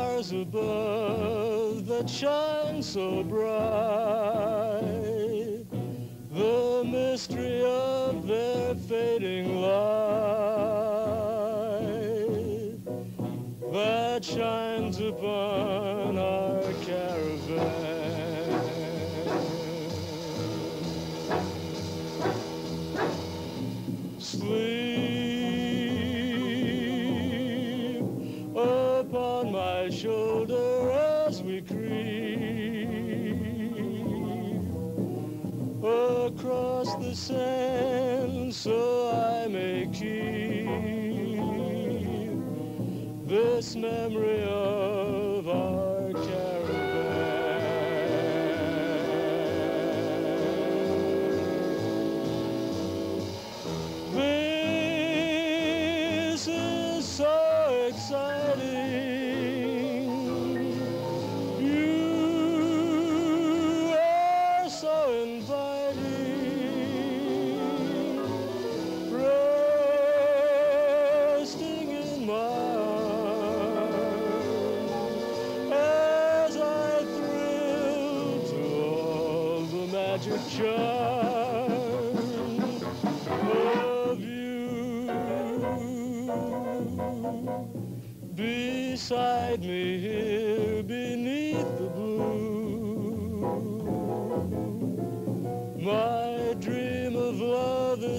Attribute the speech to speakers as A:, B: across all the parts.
A: stars above that shine so bright. The mystery of their fading light that shines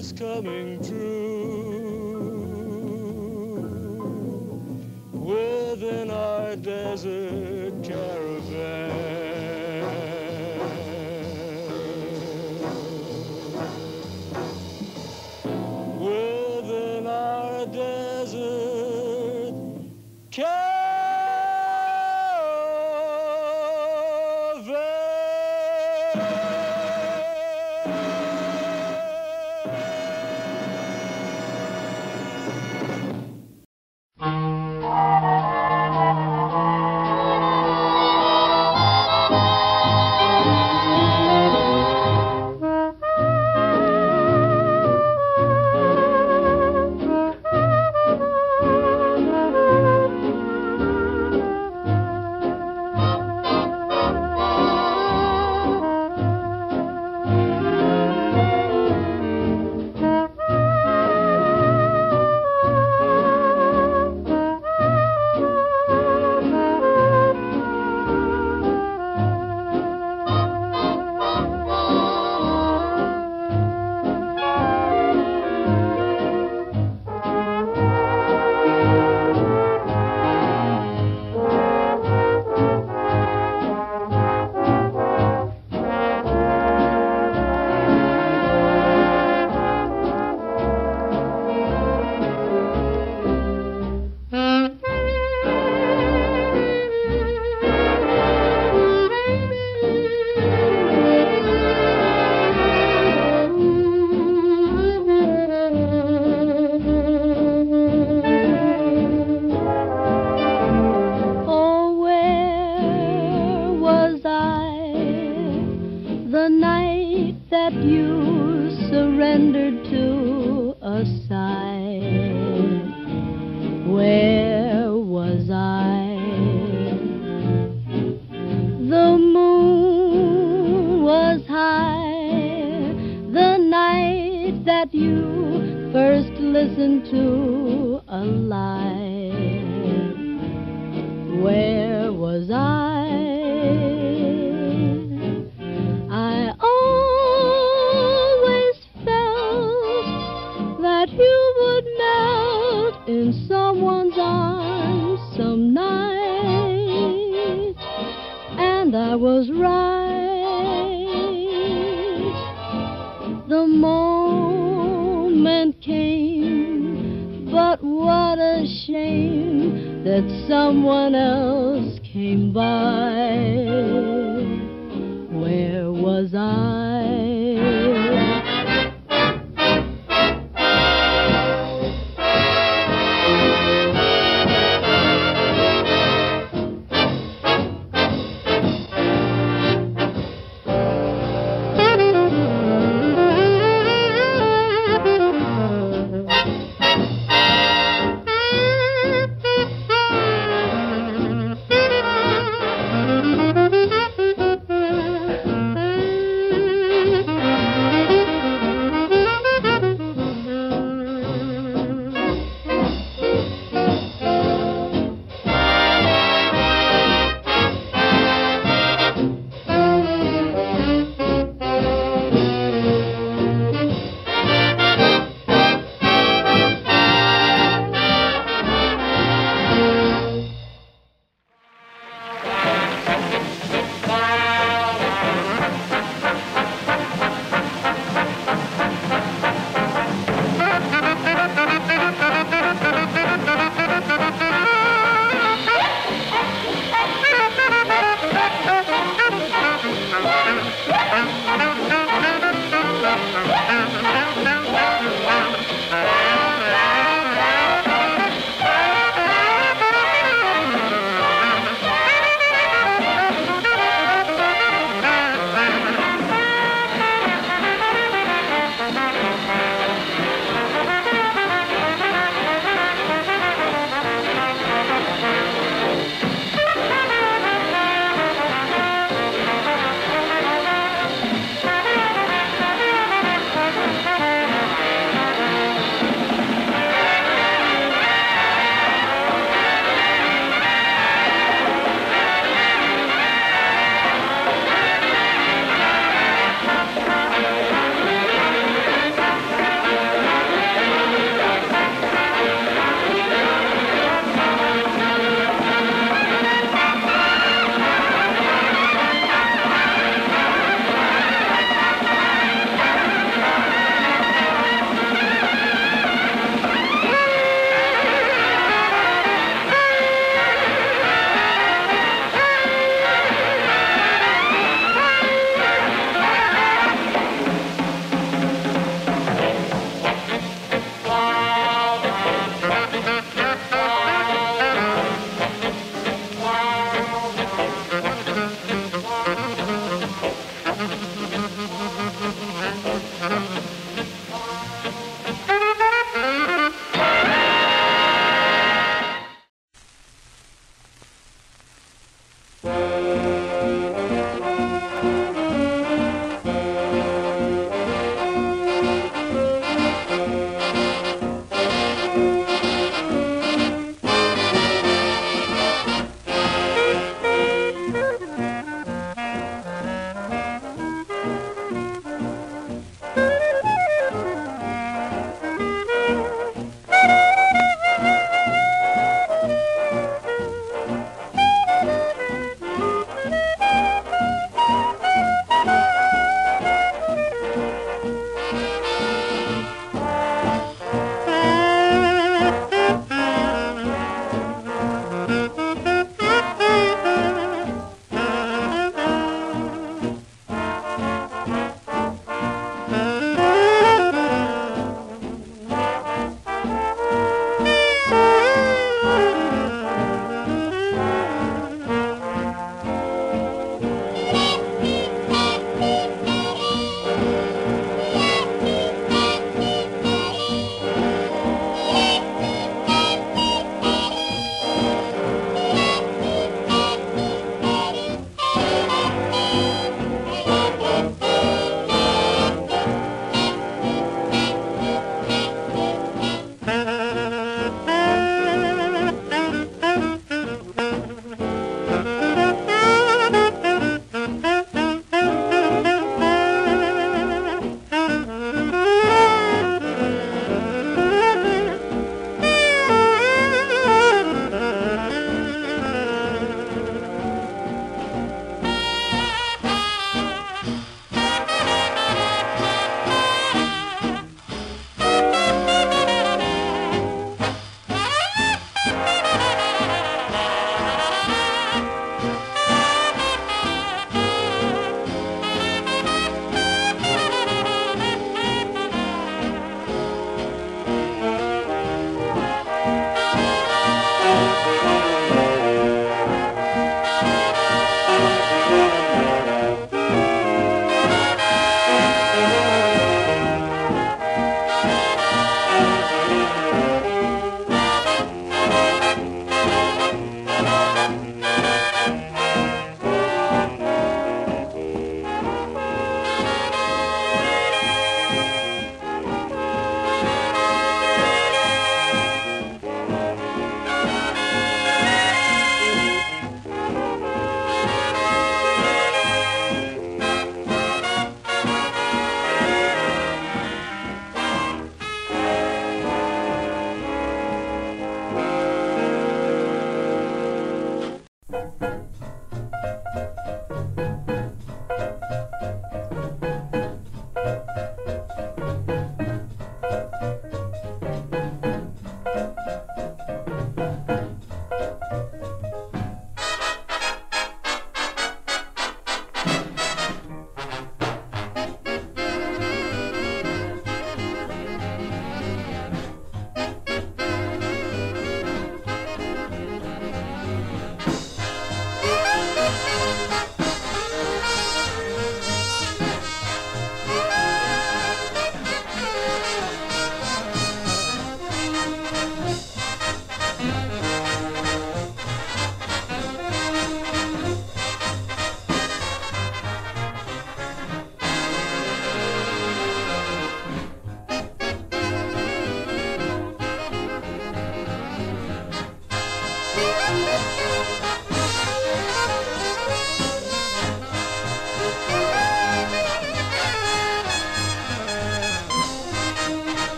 A: is coming true
B: you first listened to a lie. Where was I? I always felt that you would melt in someone's arms some night, and I was right. That someone else came by.